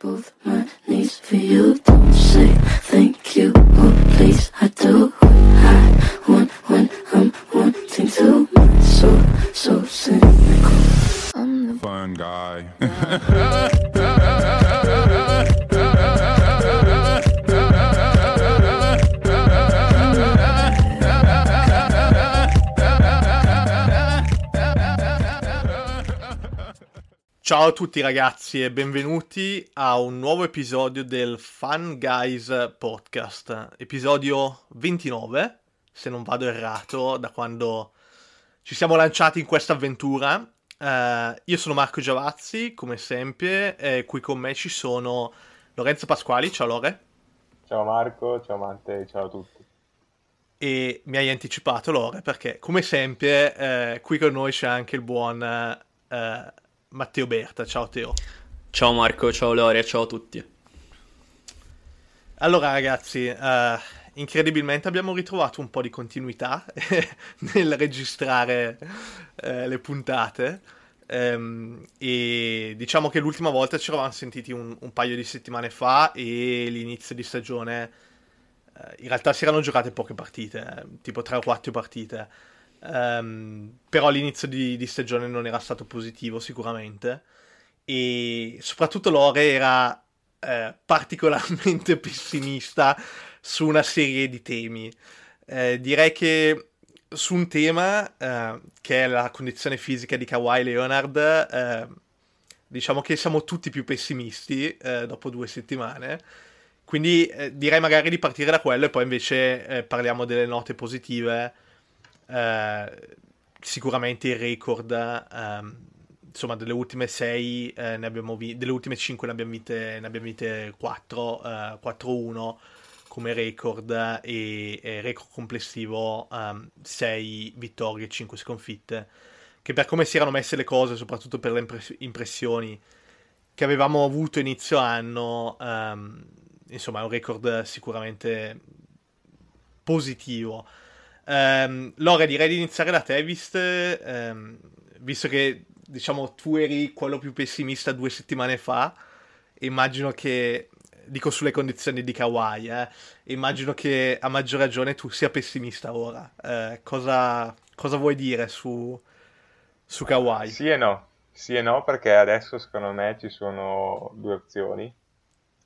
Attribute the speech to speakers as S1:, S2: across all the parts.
S1: both my knees for you. Don't say
S2: Ciao a tutti ragazzi e benvenuti a un nuovo episodio del Fun Guys Podcast, episodio 29, se non vado errato, da quando ci siamo lanciati in questa avventura. Eh, io sono Marco Giavazzi, come sempre, e qui con me ci sono Lorenzo Pasquali, ciao Lore.
S3: Ciao Marco, ciao Matte, ciao a tutti.
S2: E mi hai anticipato Lore perché, come sempre, eh, qui con noi c'è anche il buon... eh, Matteo Berta. Ciao Teo.
S4: Ciao Marco, ciao Loria, ciao a tutti.
S2: Allora ragazzi, uh, incredibilmente abbiamo ritrovato un po' di continuità nel registrare uh, le puntate. Um, e diciamo che l'ultima volta ci eravamo sentiti un, un, paio di settimane fa e l'inizio di stagione uh, in realtà si erano giocate poche partite, tipo 3 o 4 partite. Um, però l'inizio di, di, stagione non era stato positivo sicuramente e soprattutto Lore era eh, particolarmente pessimista su una serie di temi. Eh, direi che su un tema eh, che è la condizione fisica di Kawhi Leonard, eh, diciamo che siamo tutti più pessimisti eh, dopo due settimane. Quindi eh, direi magari di partire da quello e poi invece parliamo delle note positive eh, sicuramente il record ehm, insomma delle ultime 6 eh, ne abbiamo vi- delle ultime 5 ne abbiamo vinte, ne abbiamo vinte 4 eh, 4-1 come record e, e record complessivo um, 6 vittorie e 5 sconfitte che per come si erano messe le cose soprattutto per le impre- impressioni che avevamo avuto inizio anno um, insomma è un record sicuramente positivo Um, Lore, direi di iniziare da te, visto, um, visto che diciamo tu eri quello più pessimista due settimane fa. Immagino che, dico sulle condizioni di Kawhi, eh, immagino che a maggior ragione tu sia pessimista ora. Uh, cosa, cosa, vuoi dire su, su Kawhi?
S3: Sì e no, sì e no, perché adesso secondo me ci sono due opzioni.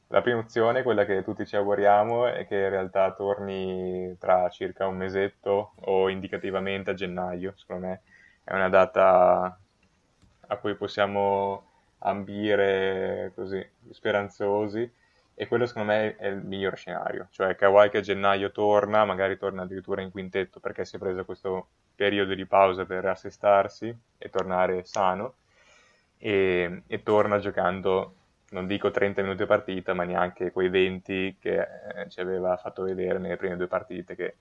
S3: La prima opzione, quella che tutti ci auguriamo, è che in realtà torni tra circa un mesetto o indicativamente a gennaio, secondo me è una data a cui possiamo ambire così, speranzosi. E quello secondo me è il miglior scenario, cioè Kawhi che a gennaio torna, magari torna addirittura in quintetto perché si è preso questo periodo di pausa per assestarsi e tornare sano. E, e torna giocando non dico 30 minuti a partita, ma neanche quei 20 che eh, ci aveva fatto vedere nelle prime due partite, che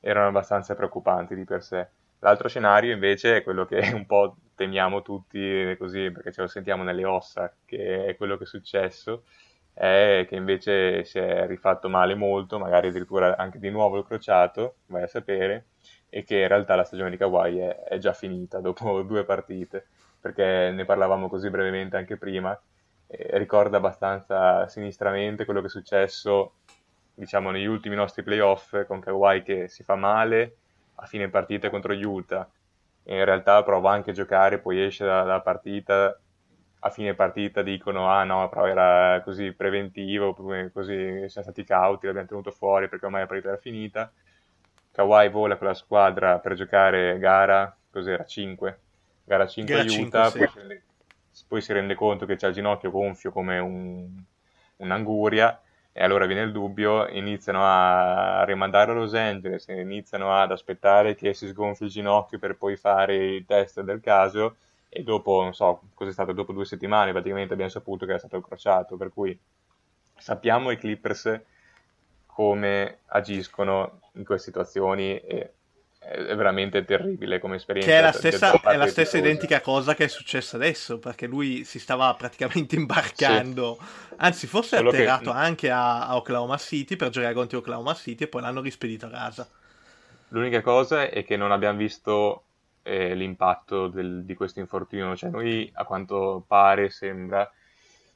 S3: erano abbastanza preoccupanti di per sé. L'altro scenario invece è quello che un po' temiamo tutti così, perché ce lo sentiamo nelle ossa, che è quello che è successo, è che invece si è rifatto male molto, magari addirittura anche di nuovo il crociato, vai a sapere, e che in realtà la stagione di Kawhi è, è già finita dopo due partite, perché ne parlavamo così brevemente anche prima, eh, ricorda abbastanza sinistramente quello che è successo diciamo negli ultimi nostri playoff con Kawhi che si fa male a fine partita contro Utah. E in realtà prova anche a giocare poi esce dalla partita a fine partita dicono ah no però era così preventivo così siamo stati cauti l'abbiamo tenuto fuori perché ormai la partita era finita. Kawhi vola con la squadra per giocare gara cos'era? 5 gara 5 gara Utah 5, sì. poi poi si rende conto che c'ha il ginocchio gonfio come un, un'anguria e allora viene il dubbio, iniziano a rimandare a Los Angeles, iniziano ad aspettare che si sgonfi il ginocchio per poi fare il test del caso e dopo, non so, cos'è stato, dopo due settimane praticamente abbiamo saputo che era stato crociato, per cui sappiamo i Clippers come agiscono in queste situazioni e è veramente terribile come esperienza.
S2: Che è la stessa, è la stessa identica cosa che è successa adesso, perché lui si stava praticamente imbarcando, sì. anzi forse è atterrato che... anche a, a, Oklahoma City per giocare contro Oklahoma City e poi l'hanno rispedito a casa.
S3: L'unica cosa è che non abbiamo visto eh, l'impatto del, di questo infortunio, cioè noi a quanto pare sembra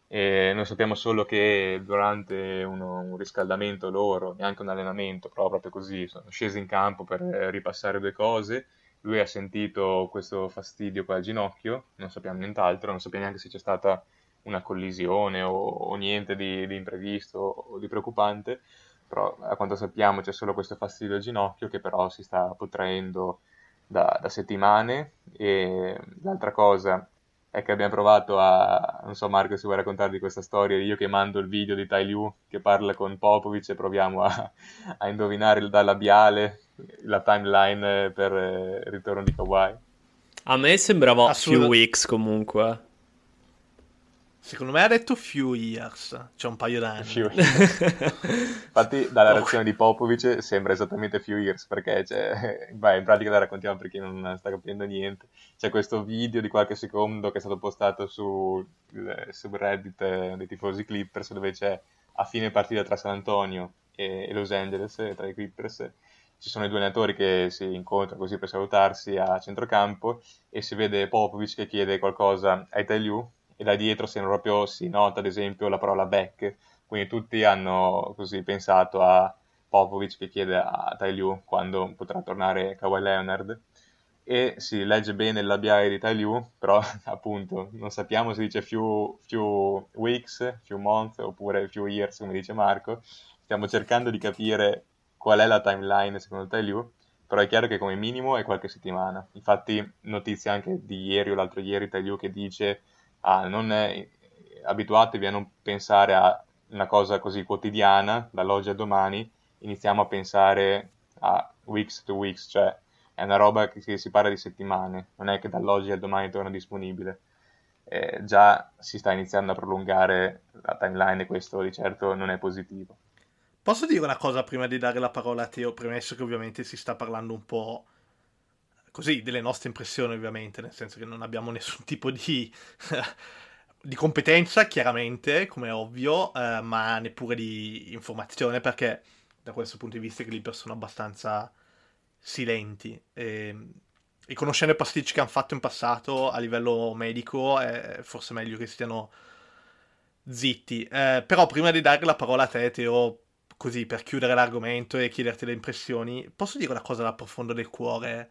S3: E noi sappiamo solo che durante uno, un riscaldamento loro, neanche un allenamento, però proprio così, sono scesi in campo per ripassare due cose. Lui ha sentito questo fastidio qua al ginocchio, non sappiamo nient'altro, non sappiamo neanche se c'è stata una collisione o, o niente di, di, imprevisto o di preoccupante, però a quanto sappiamo c'è solo questo fastidio al ginocchio che però si sta potraendo da, da settimane. E l'altra cosa è che abbiamo provato a, non so Marco se vuoi raccontarti questa storia, io che mando il video di Tai Liu che parla con Popovic e proviamo a, a indovinare dal labiale la timeline per eh, il ritorno di Kawhi.
S4: A me sembrava Assurdo. few weeks comunque.
S2: Secondo me ha detto few years, cioè un paio d'anni. Few
S3: Infatti dalla reazione di Popovic sembra esattamente few years, perché c'è, beh, in pratica la raccontiamo per chi non sta capendo niente. C'è questo video di qualche secondo che è stato postato su subreddit eh, dei tifosi Clippers, dove c'è a fine partita tra San Antonio e Los Angeles, tra i Clippers, ci sono i due allenatori che si incontrano così per salutarsi a centrocampo e si vede Popovic che chiede qualcosa ai Tailu e da dietro si, proprio, si nota ad esempio la parola back, quindi tutti hanno così pensato a Popovic che chiede a Tai Liu quando potrà tornare Kawhi Leonard. E si legge bene il labiale di Tai Liu, però appunto non sappiamo se dice few, few weeks, few months oppure few years come dice Marco, stiamo cercando di capire qual è la timeline secondo Tai Liu, però è chiaro che come minimo è qualche settimana, infatti notizia anche di ieri o l'altro ieri Tai Liu che dice a non è, abituatevi a non pensare a una cosa così quotidiana, dall'oggi al domani, iniziamo a pensare a weeks to weeks, cioè è una roba che si parla di settimane, non è che dall'oggi al domani torna disponibile. Eh, già si sta iniziando a prolungare la timeline e questo di certo non è positivo.
S2: Posso dire una cosa prima di dare la parola a Teo, premesso che ovviamente si sta parlando un po' così delle nostre impressioni ovviamente, nel senso che non abbiamo nessun tipo di, di competenza, chiaramente, come è ovvio, eh, ma neppure di informazione, perché da questo punto di vista i Clippers sono abbastanza silenti. E, e conoscendo i pasticci che hanno fatto in passato a livello medico, è forse meglio che stiano zitti. Eh, però prima di dare la parola a te, Teo, così per chiudere l'argomento e chiederti le impressioni, posso dire una cosa dal profondo del cuore?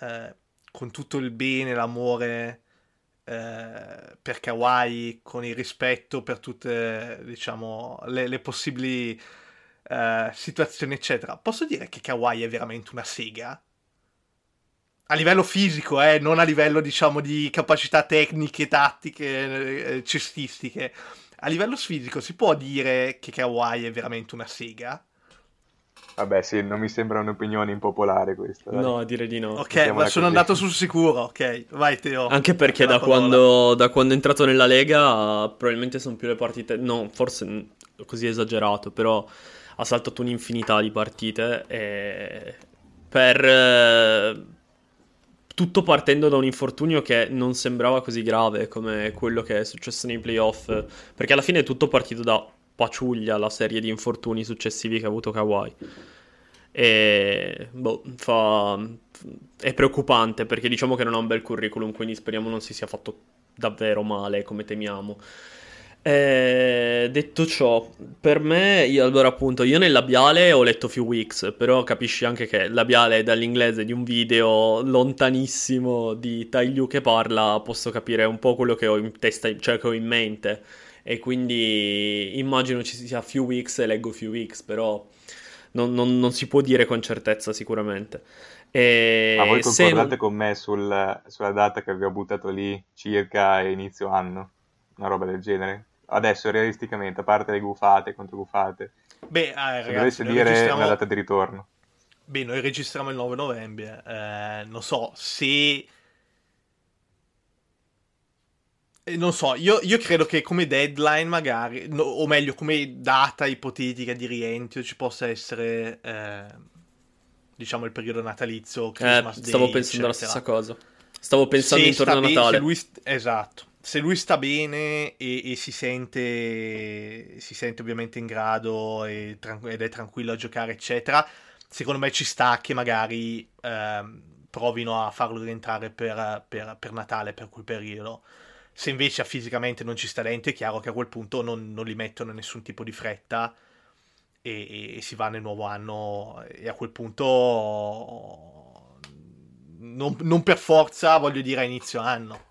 S2: Eh, con tutto il bene, l'amore eh, per Kawhi, con il rispetto per tutte, diciamo, le, le possibili eh, situazioni, eccetera. Posso dire che Kawhi è veramente una sega? A livello fisico, eh, non a livello, diciamo, di capacità tecniche, tattiche, eh, cestistiche. A livello fisico si può dire che Kawhi è veramente una sega?
S3: Vabbè, sì, non mi sembra un'opinione impopolare questa.
S4: Dai. No, direi di no.
S2: Ok, ma sono così. andato sul sicuro, ok. Vai Teo.
S4: Anche perché da quando, da quando, è entrato nella Lega probabilmente sono più le partite... No, forse così esagerato, però ha saltato un'infinità di partite e per... Eh, tutto partendo da un infortunio che non sembrava così grave come quello che è successo nei playoff, perché alla fine è tutto partito da paciuglia la serie di infortuni successivi che ha avuto Kawhi. E boh, fa... è preoccupante perché diciamo che non ha un bel curriculum, quindi speriamo non si sia fatto davvero male come temiamo. E detto ciò, per me, io, allora appunto, io nel labiale ho letto few weeks, però capisci anche che labiale è dall'inglese di un video lontanissimo di Tai Liu che parla, posso capire un po' quello che ho in testa, cioè che ho in mente e quindi immagino ci sia few weeks e leggo few weeks, però non, non, non si può dire con certezza sicuramente.
S3: E Ma voi concordate se... con me sul, sulla data che abbiamo buttato lì circa inizio anno? Una roba del genere? Adesso realisticamente, a parte le gufate contro gufate,
S2: Beh, eh, ragazzi,
S3: dovessi dire registriamo... una data di ritorno.
S2: Beh, noi registriamo il 9 novembre. Eh, non so se Eh, non so, io, io, credo che come deadline magari, no, o meglio come data ipotetica di rientro ci possa essere, eh, diciamo, il periodo natalizio,
S4: Christmas eh, Stavo Day, pensando alla stessa cosa. Stavo pensando se intorno a Natale.
S2: Se lui, esatto. Se lui sta bene e, e si, sente, si sente ovviamente in grado e, ed è tranquillo a giocare, eccetera, secondo me ci sta che magari ehm, provino a farlo rientrare per, per, per Natale, per quel periodo Se invece fisicamente non ci sta dentro, è chiaro che a quel punto non, non li mettono nessun tipo di fretta e, e, si va nel nuovo anno e a quel punto non, non per forza voglio dire a inizio anno.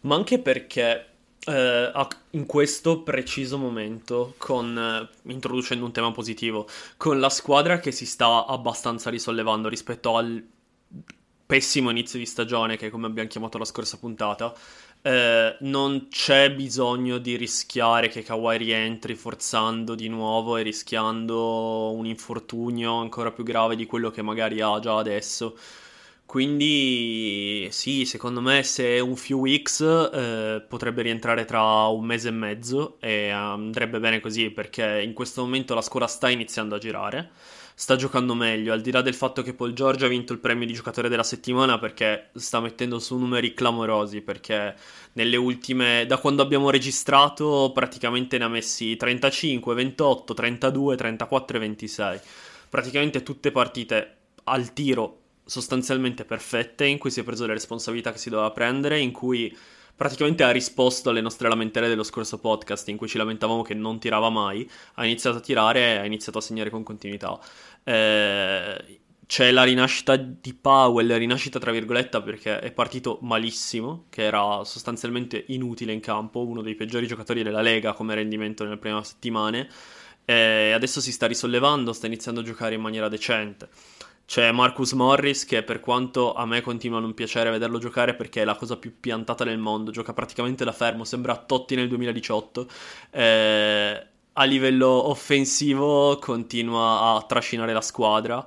S4: Ma anche perché eh, in questo preciso momento, con, eh, introducendo un tema positivo, con la squadra che si sta abbastanza risollevando rispetto al pessimo inizio di stagione, che come abbiamo chiamato la scorsa puntata, eh, non c'è bisogno di rischiare che Kawhi rientri forzando di nuovo e rischiando un infortunio ancora più grave di quello che magari ha già adesso. Quindi sì, secondo me se un few weeks eh, potrebbe rientrare tra un mese e mezzo e andrebbe bene così perché in questo momento la scuola sta iniziando a girare sta giocando meglio, al di là del fatto che Paul George ha vinto il premio di giocatore della settimana perché sta mettendo su numeri clamorosi, perché nelle ultime, da quando abbiamo registrato, praticamente ne ha messi 35, 28, 32, 34 e 26. Praticamente tutte partite al tiro sostanzialmente perfette, in cui si è preso le responsabilità che si doveva prendere, in cui praticamente ha risposto alle nostre lamentele dello scorso podcast in cui ci lamentavamo che non tirava mai, ha iniziato a tirare e ha iniziato a segnare con continuità. Eh, c'è la rinascita di Powell, rinascita tra virgolette perché è partito malissimo, che era sostanzialmente inutile in campo, uno dei peggiori giocatori della Lega come rendimento nelle prime settimane, e adesso si sta risollevando, sta iniziando a giocare in maniera decente. C'è Marcus Morris che per quanto a me continua a non piacere vederlo giocare perché è la cosa più piantata nel mondo, gioca praticamente da fermo, sembra Totti nel 2018. Eh, a livello offensivo continua a trascinare la squadra.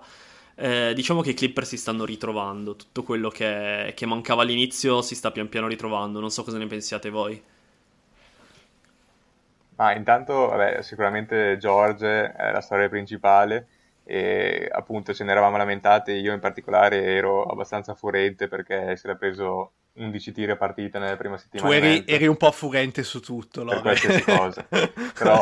S4: Eh, diciamo che i Clippers si stanno ritrovando, tutto quello che, che, mancava all'inizio si sta pian piano ritrovando, non so cosa ne pensiate voi.
S3: Ma intanto, vabbè, sicuramente George è la storia principale e appunto ce ne eravamo lamentate, io in particolare ero abbastanza furente perché si era preso 11 tiri a partita nella prima settimana.
S2: Tu eri, eri un po' furente su tutto,
S3: no? Per qualsiasi cosa. Però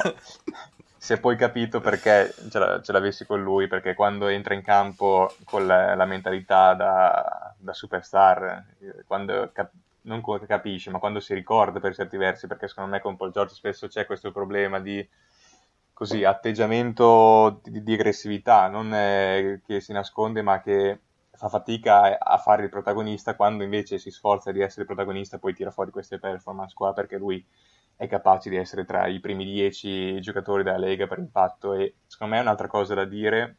S3: si è poi capito perché ce, la, ce, l'avessi con lui, perché quando entra in campo con la, la mentalità da, da, superstar, quando cap- non capisce, ma quando si ricorda per certi versi, perché secondo me con Paul George spesso c'è questo problema di così, atteggiamento di, di aggressività, non eh, che si nasconde ma che fa fatica a fare il protagonista quando invece si sforza di essere protagonista poi tira fuori queste performance qua perché lui è capace di essere tra i primi dieci giocatori della Lega per impatto. E secondo me un'altra cosa da dire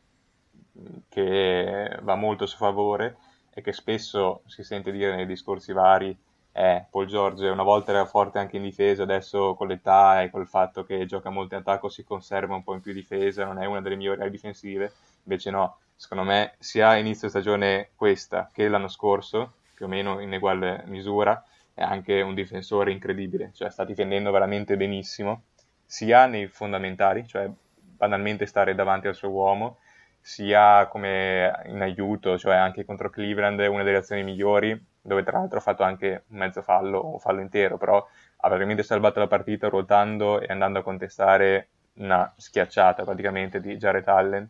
S3: che va molto a suo favore è che spesso si sente dire nei discorsi vari eh, Paul George una volta era forte anche in difesa, adesso con l'età e col fatto che gioca molto in attacco si conserva un po' in più difesa, non è una delle migliori aree difensive, invece no, secondo me sia inizio stagione questa che l'anno scorso, più o meno in uguale misura, è anche un difensore incredibile, cioè sta difendendo veramente benissimo, sia nei fondamentali, cioè banalmente stare davanti al suo uomo, sia come in aiuto, cioè anche contro Cleveland, una delle azioni migliori dove tra l'altro ha fatto anche un mezzo fallo o un fallo intero, però ha veramente salvato la partita ruotando e andando a contestare una schiacciata praticamente di Jared Allen.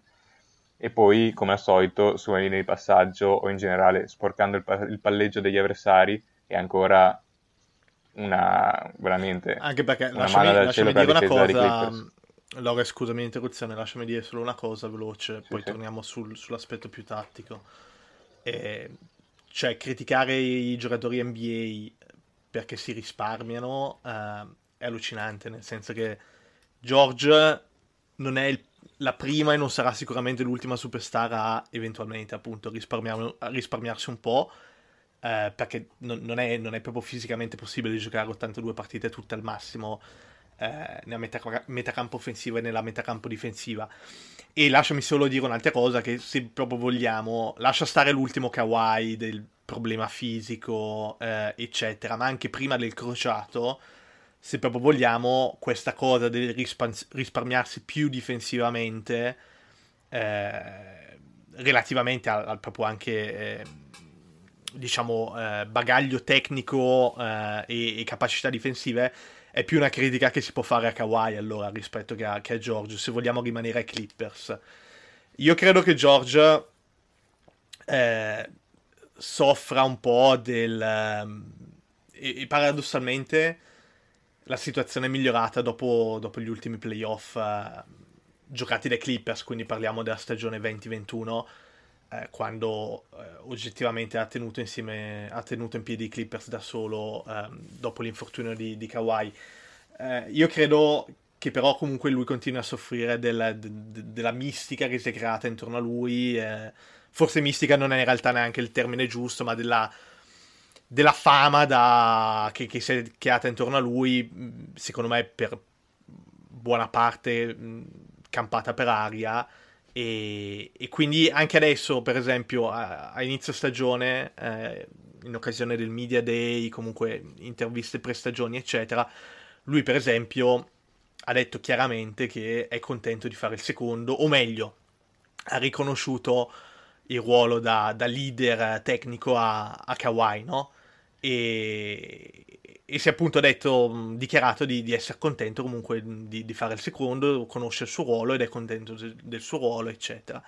S3: E poi come al solito sulla linea di passaggio o in generale sporcando il, il palleggio degli avversari è ancora una veramente
S2: anche perché una lasciami, lasciami cielo dire una cosa Laura scusami l'interruzione lasciami dire solo una cosa veloce sì, poi sì. torniamo sul, sull'aspetto più tattico. E cioè criticare i giocatori NBA perché si risparmiano uh, è allucinante, nel senso che George non è il, la prima e non sarà sicuramente l'ultima superstar a eventualmente appunto risparmiar, risparmiarsi un po'. Uh, perché non, non, è, non, è, proprio fisicamente possibile giocare 82 partite tutte al massimo uh, nella metà, metacampo offensiva e nella metacampo difensiva. E lasciami solo dire un'altra cosa, che se proprio vogliamo, lascia stare l'ultimo kawaii del problema fisico, eh, eccetera, ma anche prima del crociato, se proprio vogliamo, questa cosa del rispar- risparmiarsi più difensivamente, eh, relativamente al, al, proprio anche... Eh, diciamo eh, bagaglio tecnico eh, e, e capacità difensive è più una critica che si può fare a Kawhi allora rispetto che a, che a George, se vogliamo rimanere ai Clippers. Io credo che George eh, soffra un po' del... Um, e, e paradossalmente la situazione è migliorata dopo, dopo gli ultimi playoff uh, giocati dai Clippers, quindi parliamo della stagione 2021, eh, quando eh, oggettivamente ha tenuto, insieme, ha tenuto in piedi i Clippers da solo eh, dopo l'infortunio di, di Kawhi. Eh, io credo che però comunque lui continua a soffrire del, de, de, della mistica che si è creata intorno a lui. Eh, forse mistica non è in realtà neanche il termine giusto, ma della, della fama da, che, che, si è creata intorno a lui, secondo me per buona parte campata per aria. E, e, quindi anche adesso, per esempio, a, a inizio stagione, eh, in occasione del Media Day, comunque interviste pre-stagioni, eccetera, lui, per esempio, ha detto chiaramente che è contento di fare il secondo, o meglio, ha riconosciuto il ruolo da, da leader tecnico a, a Kawhi, no? E, e si è appunto detto, dichiarato di, di essere contento comunque di, di, fare il secondo, conosce il suo ruolo ed è contento del, suo ruolo, eccetera.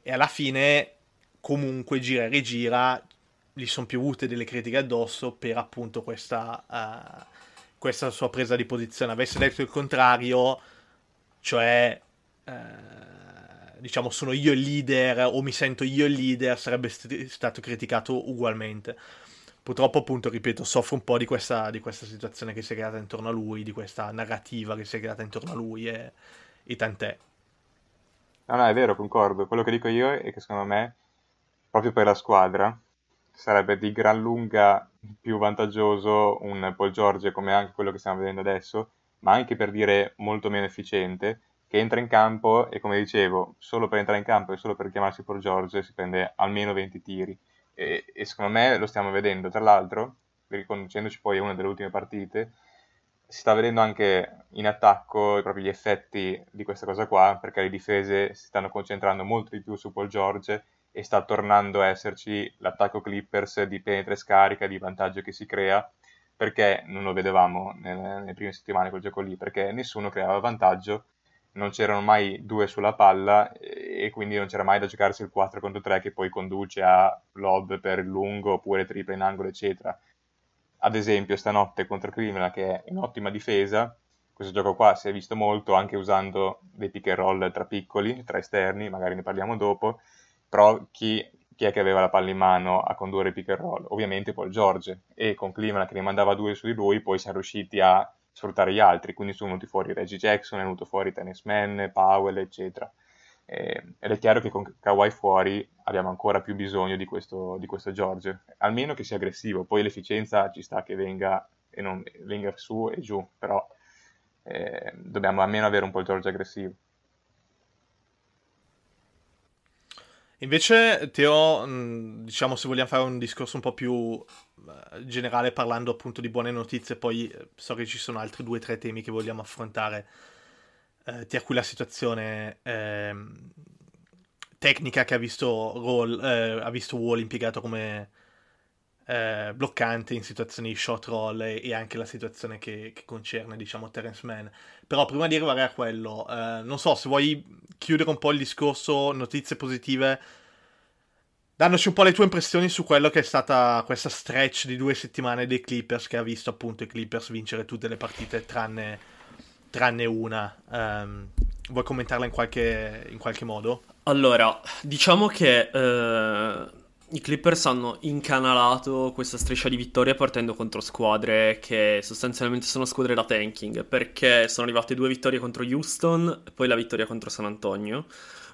S2: E alla fine, comunque, gira e rigira, gli sono piovute delle critiche addosso per appunto questa, uh, questa sua presa di posizione. Avesse detto il contrario, cioè, uh, diciamo, sono io il leader o mi sento io il leader, sarebbe st- stato criticato ugualmente purtroppo appunto, ripeto, soffro un po' di questa, di questa, situazione che si è creata intorno a lui, di questa narrativa che si è creata intorno a lui e, e tant'è.
S3: No, no, è vero, concordo. Quello che dico io è che secondo me, proprio per la squadra, sarebbe di gran lunga più vantaggioso un Paul George come anche quello che stiamo vedendo adesso, ma anche per dire molto meno efficiente, che entra in campo e come dicevo, solo per entrare in campo e solo per chiamarsi Paul George si prende almeno 20 tiri e, e secondo me lo stiamo vedendo. Tra l'altro, riconducendoci poi a una delle ultime partite, si sta vedendo anche in attacco proprio gli effetti di questa cosa qua, perché le difese si stanno concentrando molto di più su Paul George e sta tornando a esserci l'attacco Clippers di penetra e scarica, di vantaggio che si crea, perché non lo vedevamo nelle, nelle prime settimane quel gioco lì, perché nessuno creava vantaggio non c'erano mai due sulla palla e quindi non c'era mai da giocarsi il 4 contro 3 che poi conduce a lob per il lungo oppure triple in angolo eccetera. Ad esempio stanotte contro Crimina che è in ottima difesa, questo gioco qua si è visto molto anche usando dei pick and roll tra piccoli, tra esterni, magari ne parliamo dopo, però chi, chi è che aveva la palla in mano a condurre il pick and roll? Ovviamente Paul George e con Cleveland che ne mandava due su di lui poi siamo riusciti a sfruttare gli altri, quindi sono venuti fuori Reggie Jackson, è venuto fuori Tennis Man, Powell, eccetera. Eh, ed è chiaro che con Kawhi fuori abbiamo ancora più bisogno di questo, di questo George, almeno che sia aggressivo, poi l'efficienza ci sta che venga, non, venga su e giù, però eh, dobbiamo almeno avere un po' il George aggressivo.
S2: Invece, Teo, diciamo se vogliamo fare un discorso un po' più eh, generale parlando appunto di buone notizie, poi eh, so che ci sono altri due o tre temi che vogliamo affrontare, eh, tra cui la situazione eh, tecnica che ha visto, Roll, eh, ha visto Wall impiegato come eh, bloccante in situazioni di shot roll e, e anche la situazione che, che, concerne diciamo Terence Mann. Però prima di arrivare a quello, non so se vuoi chiudere un po' il discorso notizie positive dandoci un po' le tue impressioni su quello che è stata questa stretch di due settimane dei Clippers che ha visto appunto i Clippers vincere tutte le partite tranne, tranne una. Um, vuoi commentarla in qualche, in qualche, modo?
S4: Allora, diciamo che uh, i Clippers hanno incanalato questa striscia di vittorie partendo contro squadre che sostanzialmente sono squadre da tanking perché sono arrivate due vittorie contro Houston e poi la vittoria contro San Antonio.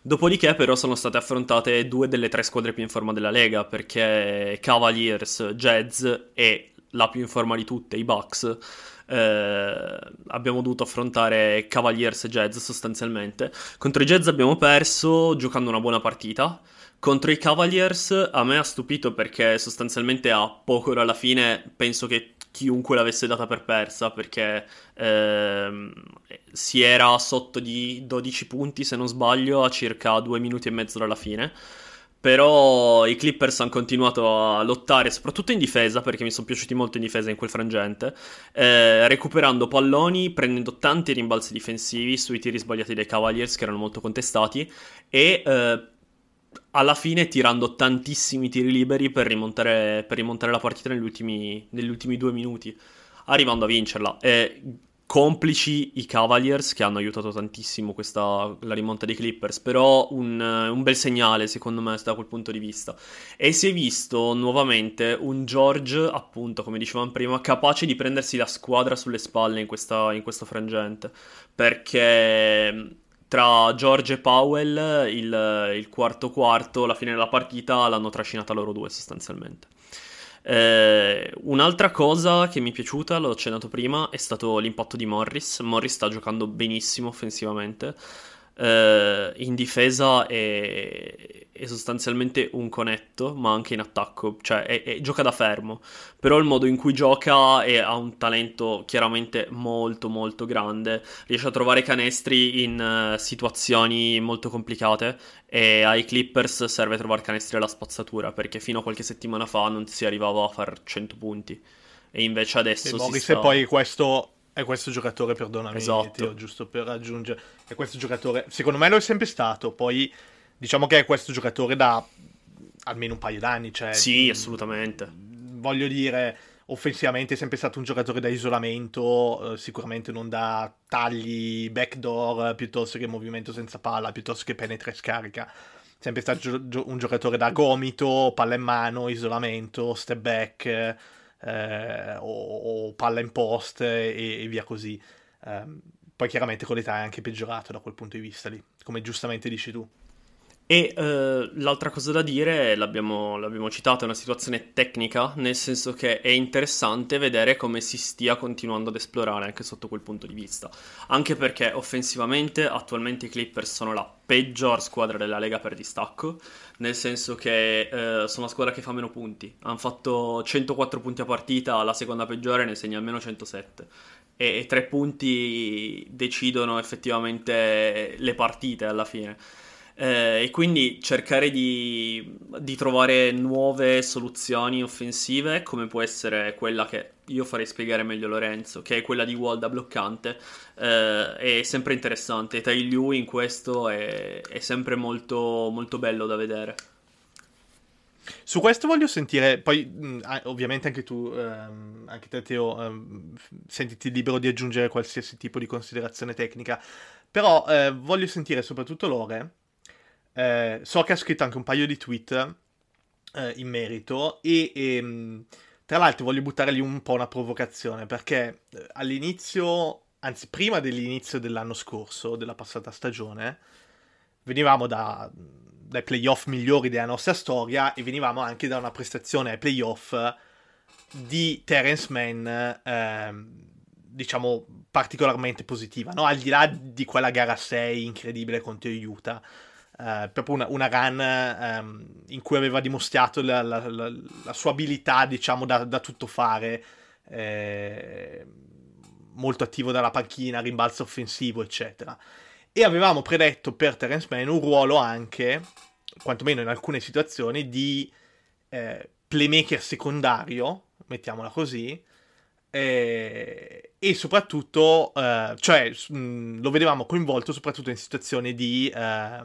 S4: Dopodiché, però, sono state affrontate due delle tre squadre più in forma della Lega, perché Cavaliers, Jazz e la più in forma di tutte, i Bucks. Eh, abbiamo dovuto affrontare Cavaliers e Jazz sostanzialmente. Contro i Jazz abbiamo perso giocando una buona partita. Contro i Cavaliers a me ha stupito perché sostanzialmente a poco alla fine penso che chiunque l'avesse data per persa perché ehm, si era sotto di 12 punti se non sbaglio a circa due minuti e mezzo dalla fine. Però i Clippers hanno continuato a lottare soprattutto in difesa perché mi sono piaciuti molto in difesa in quel frangente eh, recuperando palloni prendendo tanti rimbalzi difensivi sui tiri sbagliati dei Cavaliers che erano molto contestati e eh, alla fine tirando tantissimi tiri liberi per rimontare, per rimontare la partita negli ultimi, negli ultimi due minuti, arrivando a vincerla. E complici i Cavaliers che hanno aiutato tantissimo questa, la rimonta dei Clippers, però un, un, bel segnale secondo me da quel punto di vista. E si è visto nuovamente un George, appunto come dicevamo prima, capace di prendersi la squadra sulle spalle in, questa, in questo frangente, perché tra George e Powell il, il quarto quarto, la fine della partita l'hanno trascinata loro due sostanzialmente. Eh, un'altra cosa che mi è piaciuta, l'ho accennato prima, è stato l'impatto di Morris. Morris sta giocando benissimo offensivamente. Eh, in difesa è, è, sostanzialmente un conetto, ma anche in attacco, cioè è, è, gioca da fermo. Però il modo in cui gioca è, ha un talento chiaramente molto molto grande, riesce a trovare canestri in uh, situazioni molto complicate e ai Clippers serve trovare canestri alla spazzatura, perché fino a qualche settimana fa non si arrivava a far 100 punti. E invece adesso... E
S2: Morris
S4: sta...
S2: e poi questo è questo giocatore, perdonami, esatto. Giusto per aggiungere. È questo giocatore, secondo me lo è sempre stato. Poi diciamo che è questo giocatore da almeno un paio d'anni. Cioè,
S4: sì, assolutamente.
S2: Voglio dire, offensivamente è sempre stato un giocatore da isolamento, eh, sicuramente non da tagli backdoor piuttosto che movimento senza palla, piuttosto che penetra e scarica. Sempre stato gio- un giocatore da gomito, palla in mano, isolamento, step back eh, o, o, palla in post e, e via così. Eh, poi chiaramente con l'età è anche peggiorato da quel punto di vista lì, come giustamente dici tu.
S4: E eh, l'altra cosa da dire, l'abbiamo, l'abbiamo citato, è una situazione tecnica, nel senso che è interessante vedere come si stia continuando ad esplorare anche sotto quel punto di vista. Anche perché offensivamente attualmente i Clippers sono la peggior squadra della Lega per distacco, nel senso che eh, sono la squadra che fa meno punti. Hanno fatto 104 punti a partita, la seconda peggiore ne segna almeno 107 e, e tre punti decidono effettivamente le partite alla fine. Eh, e quindi cercare di, di, trovare nuove soluzioni offensive, come può essere quella che io farei spiegare meglio Lorenzo, che è quella di wall bloccante, eh, è sempre interessante. Tai Liu in questo è, è sempre molto, molto bello da vedere.
S2: Su questo voglio sentire, poi mh, ovviamente anche tu, ehm, anche te Teo, ehm, sentiti libero di aggiungere qualsiasi tipo di considerazione tecnica, però eh, voglio sentire soprattutto Lore, eh, so che ha scritto anche un paio di tweet eh, in merito e, e, ehm, tra l'altro voglio buttare lì un po' una provocazione perché eh, all'inizio, anzi prima dell'inizio dell'anno scorso, della passata stagione, venivamo da, dai playoff migliori della nostra storia e venivamo anche da una prestazione ai playoff di Terence Mann, ehm, diciamo, particolarmente positiva, no? al di là di quella gara 6 incredibile contro Utah eh, proprio una, una run um, in cui aveva dimostrato la, la, la, la sua abilità, diciamo, da, da tutto fare, eh, molto attivo dalla panchina, rimbalzo offensivo, eccetera. E avevamo predetto per Terence Mann un ruolo anche, quantomeno in alcune situazioni, di eh, playmaker secondario, mettiamola così, eh, e soprattutto, eh, cioè, mh, lo vedevamo coinvolto soprattutto in situazioni di, eh,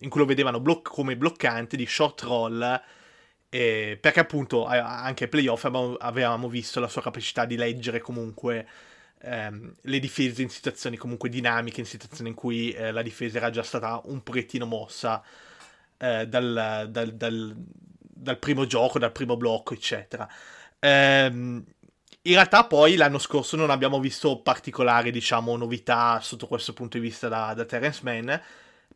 S2: in cui lo vedevano bloc- come bloccante di short roll, eh, perché appunto anche ai playoff avevamo, avevamo, visto la sua capacità di leggere comunque ehm, le difese in situazioni comunque dinamiche, in situazioni in cui eh, la difesa era già stata un pochettino mossa eh, dal, dal, dal, dal, primo gioco, dal primo blocco, eccetera. Ehm, in realtà poi l'anno scorso non abbiamo visto particolari, diciamo, novità sotto questo punto di vista da, da Terence Mann,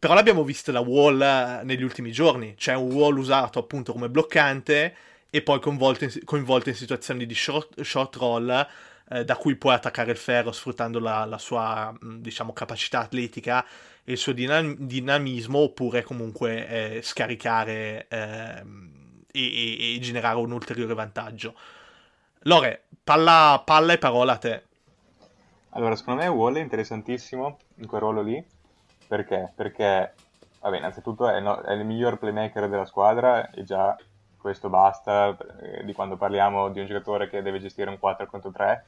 S2: però l'abbiamo visto da Wall eh, negli ultimi giorni, cioè un Wall usato appunto come bloccante e poi coinvolto in, coinvolto in situazioni di short, short roll eh, da cui puoi attaccare il ferro sfruttando la, la sua, diciamo, capacità atletica e il suo dinam- dinamismo oppure comunque eh, scaricare eh, e, e, e generare un ulteriore vantaggio. Lore, palla, palla e parola a te.
S3: Allora, secondo me Wall è interessantissimo in quel ruolo lì. Perché? Perché, vabbè, innanzitutto è, no, è il miglior playmaker della squadra e già questo basta. Eh, di quando parliamo di un giocatore che deve gestire un 4 contro 3,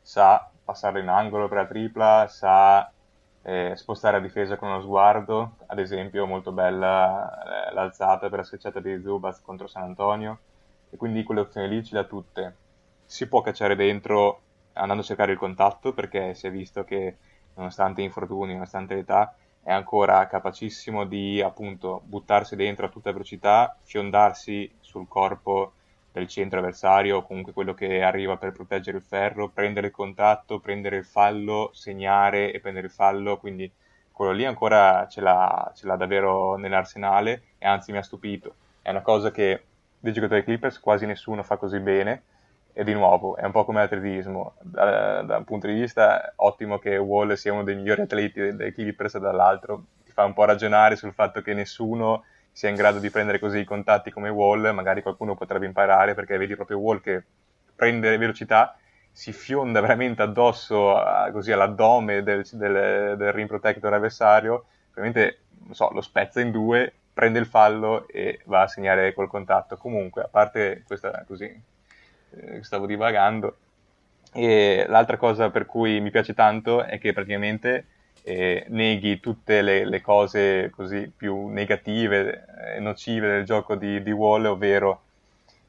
S3: sa passare in angolo per la tripla, sa eh, spostare la difesa con uno sguardo, ad esempio molto bella eh, l'alzata per la schiacciata di Zubaz contro San Antonio, e quindi quelle opzioni lì ce le ha tutte. Si può cacciare dentro andando a cercare il contatto perché si è visto che nonostante infortuni, nonostante l'età, è ancora capacissimo di appunto buttarsi dentro a tutta velocità, fiondarsi sul corpo del centro avversario o comunque quello che arriva per proteggere il ferro, prendere il contatto, prendere il fallo, segnare e prendere il fallo, quindi quello lì ancora ce l'ha, ce l'ha davvero nell'arsenale e anzi mi ha stupito. È una cosa che dei giocatori Clippers quasi nessuno fa così bene e di nuovo è un po' come l'atletismo. Da, da, un punto di vista ottimo che Wall sia uno dei migliori atleti dei Clippers e dall'altro. Ti fa un po' ragionare sul fatto che nessuno sia in grado di prendere così i contatti come Wall. Magari qualcuno potrebbe imparare perché vedi proprio Wall che prende velocità si fionda veramente addosso a, così all'addome del, del, del ring protector avversario. Veramente so, lo spezza in due prende il fallo e va a segnare col contatto. Comunque a parte questa così stavo divagando. E l'altra cosa per cui mi piace tanto è che praticamente eh, neghi tutte le, le, cose così più negative e eh, nocive del gioco di, di, Wall, ovvero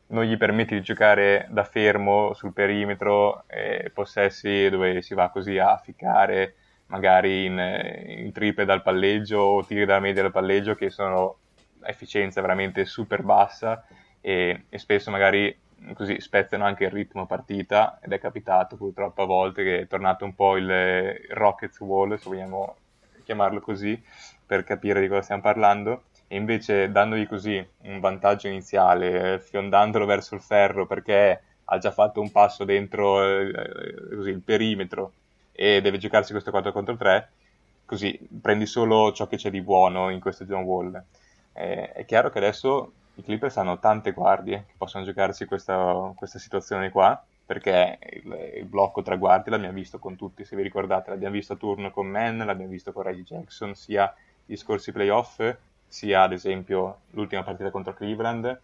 S3: non gli permetti di giocare da fermo sul perimetro, eh, possessi dove si va così a ficcare magari in, in triple dal palleggio o tiri dalla media dal palleggio che sono a efficienza veramente super bassa e, e spesso magari così spezzano anche il ritmo partita ed è capitato purtroppo a volte che è tornato un po' il, il Rockets Wall, se vogliamo chiamarlo così, per capire di cosa stiamo parlando e invece dandogli così un vantaggio iniziale, fiondandolo verso il ferro perché ha già fatto un passo dentro eh, così, il perimetro e deve giocarsi questo 4 contro 3, così prendi solo ciò che c'è di buono in questo John Wall. Eh, è chiaro che adesso i Clippers hanno tante guardie che possono giocarsi questa, questa situazione qua, perché il, il, blocco tra guardie l'abbiamo visto con tutti, se vi ricordate, l'abbiamo visto a turno con Mann, l'abbiamo visto con Reggie Jackson, sia gli scorsi playoff, sia ad esempio l'ultima partita contro Cleveland.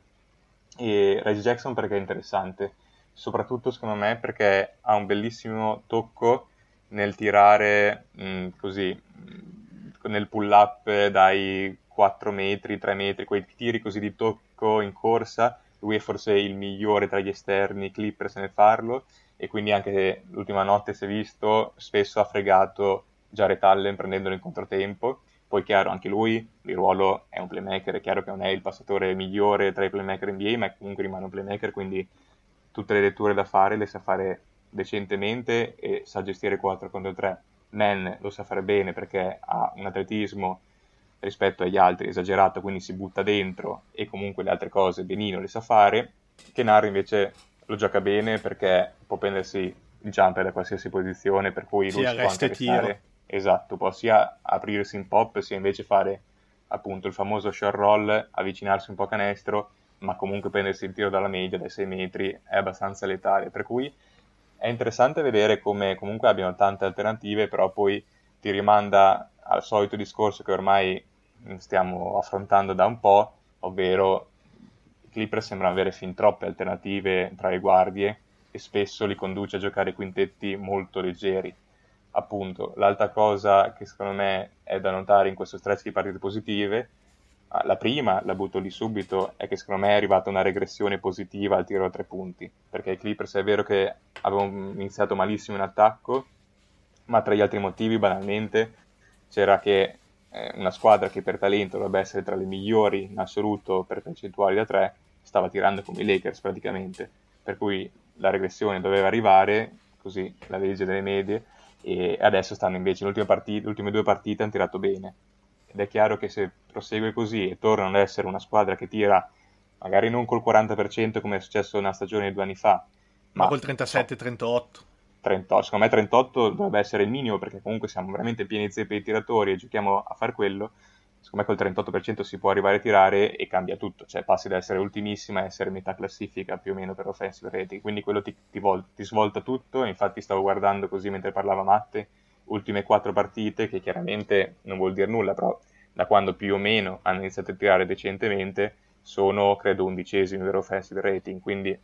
S3: E Reggie Jackson perché è interessante, soprattutto secondo me perché ha un bellissimo tocco nel tirare mh, così, mh, nel pull up dai 4 metri, 3 metri, quei tiri così di tocco in corsa, lui è forse il migliore tra gli esterni Clippers nel farlo e quindi anche l'ultima notte si è visto, spesso ha fregato Jared Allen prendendolo in controtempo, poi chiaro anche lui, di ruolo è un playmaker, è chiaro che non è il passatore migliore tra i playmaker NBA, ma comunque rimane un playmaker, quindi tutte le letture da fare le sa fare decentemente e sa gestire 4 contro 3. Man lo sa fare bene perché ha un atletismo rispetto agli altri esagerato, quindi si butta dentro e comunque le altre cose benino le sa fare. Kenari invece lo gioca bene perché può prendersi il jumper da qualsiasi posizione, per cui lui
S2: sì,
S3: si può anche restare, esatto, può sia aprirsi in pop, sia invece fare appunto il famoso short roll, avvicinarsi un po' a canestro, ma comunque prendersi il tiro dalla media dai 6 metri è abbastanza letale, per cui è interessante vedere come comunque abbiano tante alternative, però poi ti rimanda al solito discorso che ormai stiamo affrontando da un po', ovvero i Clippers sembrano avere fin troppe alternative tra le guardie e spesso li conduce a giocare quintetti molto leggeri. Appunto, l'altra cosa che secondo me è da notare in questo stretch di partite positive, ah, la prima, la butto lì subito, è che secondo me è arrivata una regressione positiva al tiro a tre punti, perché i Clippers è vero che avevano iniziato malissimo in attacco, ma tra gli altri motivi banalmente c'era che eh, una squadra che per talento dovrebbe essere tra le migliori in assoluto per percentuali da 3 stava tirando come i Lakers praticamente, per cui la regressione doveva arrivare, così la legge delle medie, e adesso stanno invece le ultime, partite, ultime due partite hanno tirato bene. Ed è chiaro che se prosegue così e tornano ad essere una squadra che tira magari non col 40% come è successo una stagione di due anni fa,
S2: ma, ma col 37-38.
S3: 38, secondo me 38 dovrebbe essere il minimo perché comunque siamo veramente pieni zeppi di tiratori e giochiamo a far quello. Secondo me col 38% si può arrivare a tirare e cambia tutto, cioè passi da essere ultimissima a essere metà classifica più o meno per offensive rating, quindi quello ti, ti, vol- ti svolta tutto, infatti stavo guardando così mentre parlava Matte, ultime quattro partite che chiaramente non vuol dire nulla, però da quando più o meno hanno iniziato a tirare decentemente sono credo undicesimi per offensive rating, quindi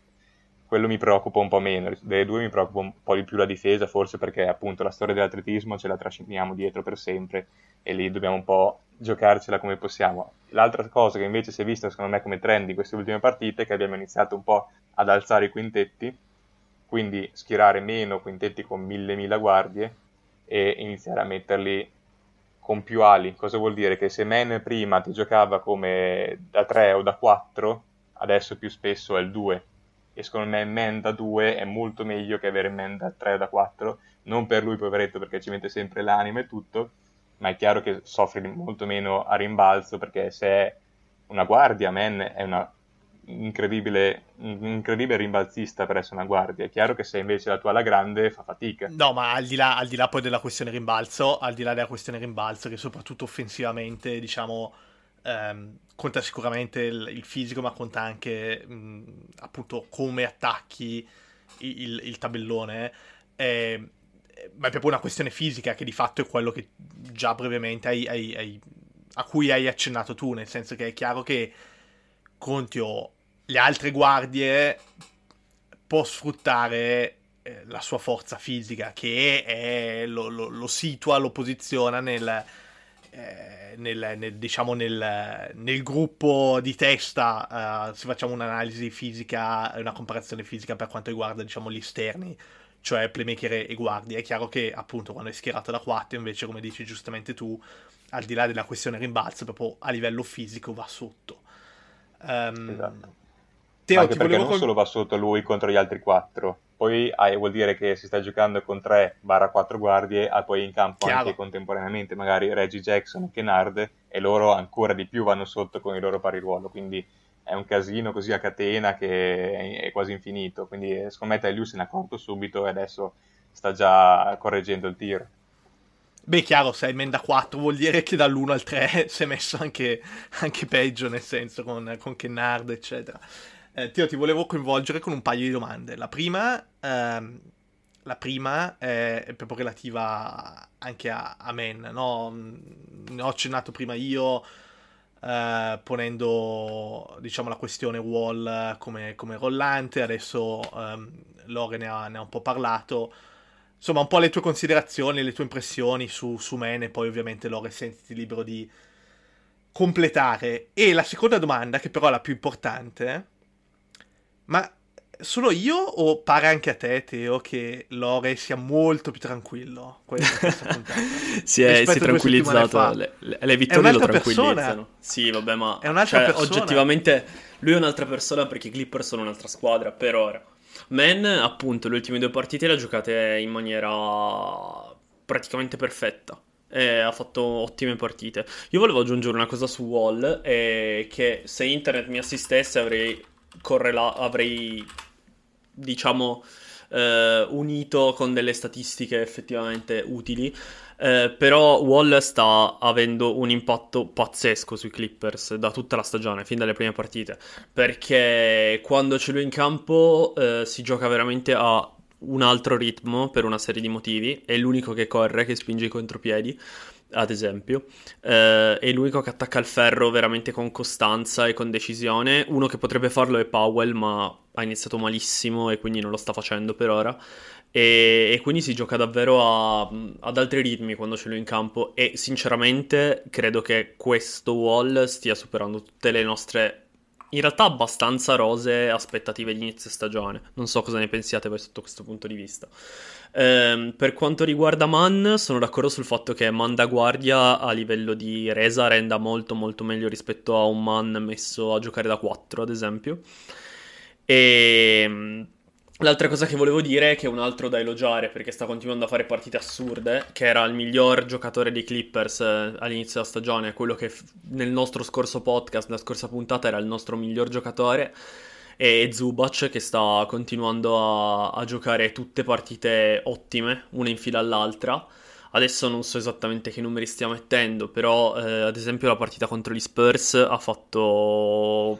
S3: quello mi preoccupa un po' meno. Delle due mi preoccupa un po' di più la difesa, forse perché appunto la storia dell'atletismo ce la trasciniamo dietro per sempre e lì dobbiamo un po' giocarcela come possiamo. L'altra cosa che invece si è vista secondo me come trend in queste ultime partite è che abbiamo iniziato un po' ad alzare i quintetti, quindi schierare meno quintetti con mille mila guardie e iniziare a metterli con più ali. Cosa vuol dire? Che se Men prima ti giocava come da 3 o da 4, adesso più spesso è il 2 e secondo me Men da 2 è molto meglio che avere Men da 3 o da 4, non per lui poveretto perché ci mette sempre l'anima e tutto, ma è chiaro che soffre molto meno a rimbalzo perché se è una guardia, Men è una incredibile, incredibile rimbalzista per essere una guardia. È chiaro che se invece la tua alla grande fa fatica.
S2: No, ma al di, là, al di là poi della questione rimbalzo, al di là della questione rimbalzo, che soprattutto offensivamente, diciamo, ehm, conta sicuramente il, il, fisico, ma conta anche mh, appunto come attacchi il, il tabellone. Eh, ma è proprio una questione fisica che di fatto è quello che già brevemente hai, hai, hai, a cui hai accennato tu, nel senso che è chiaro che Contio le altre guardie può sfruttare eh, la sua forza fisica che è, lo, lo, lo situa, lo posiziona nel, eh, nel, nel, diciamo nel, nel, gruppo di testa, uh, se facciamo un'analisi fisica, una comparazione fisica per quanto riguarda diciamo, gli esterni, cioè playmaker e guardie. È chiaro che appunto quando è schierato da 4 invece, come dici giustamente tu, al di là della questione rimbalzo, proprio a livello fisico va sotto.
S3: Um, esatto. Teo, anche perché non con... solo va sotto lui contro gli altri 4, poi hai, vuol dire che si sta giocando con 3-4 guardie, ha poi in campo Chiaro. anche contemporaneamente magari Reggie Jackson e Kennard, e loro ancora di più vanno sotto con i loro pari ruolo, quindi è un casino così a catena che è quasi infinito, quindi eh, secondo me Tailiu se ne è accorto subito e adesso sta già correggendo il tiro.
S2: Beh, chiaro, se hai Menda 4 vuol dire che dall'1 al 3 si è messo anche, anche peggio, nel senso, con, con Kennard, eccetera. Eh, Tio, ti volevo coinvolgere con un paio di domande. La prima, ehm, la prima è, proprio relativa anche a, a Men, no? Ne ho accennato prima io, eh, ponendo, diciamo, la questione Wall come, come rollante, adesso ehm, Lore ne ha, ne ha, un po' parlato. Insomma, un po' le tue considerazioni, le tue impressioni su, su Men e poi ovviamente Lore sentiti libero di completare. E la seconda domanda, che però è la più importante, ma solo io o pare anche a te, Teo, che Lore sia molto più tranquillo?
S4: si è, si è tranquillizzato. Le, le vittorie lo tranquillizzano. Persona. Sì, vabbè, ma è un'altra cioè, persona. oggettivamente lui è un'altra persona perché i Clippers sono un'altra squadra per ora. Man, appunto, le ultime due partite le ha giocate in maniera praticamente perfetta. E ha fatto ottime partite. Io volevo aggiungere una cosa su Wall, eh, che se internet mi assistesse avrei correla- avrei, diciamo, eh, unito con delle statistiche effettivamente utili. Eh, però Wall sta avendo un impatto pazzesco sui Clippers da tutta la stagione, fin dalle prime partite. Perché quando ce lui in campo eh, si gioca veramente a un altro ritmo per una serie di motivi. È l'unico che corre, che spinge i contropiedi ad esempio, eh, è l'unico che attacca il ferro veramente con costanza e con decisione. Uno che potrebbe farlo è Powell, ma ha iniziato malissimo e quindi non lo sta facendo per ora. E, e quindi si gioca davvero a, ad altri ritmi quando ce l'ho in campo. E sinceramente credo che questo wall stia superando tutte le nostre in realtà abbastanza rose aspettative di inizio stagione. Non so cosa ne pensiate voi sotto questo punto di vista. Eh, per quanto riguarda Man, sono d'accordo sul fatto che Man da guardia a livello di resa renda molto molto meglio rispetto a un Man messo a giocare da 4, ad esempio. E ehm, L'altra cosa che volevo dire è che un altro da elogiare perché sta continuando a fare partite assurde, che era il miglior giocatore dei Clippers eh, all'inizio della stagione, quello che nel nostro scorso podcast, la scorsa puntata, era il nostro miglior giocatore, e Zubac che sta continuando a, a giocare tutte partite ottime, una in fila all'altra. Adesso non so esattamente che numeri stia mettendo, però eh, ad esempio la partita contro gli Spurs ha fatto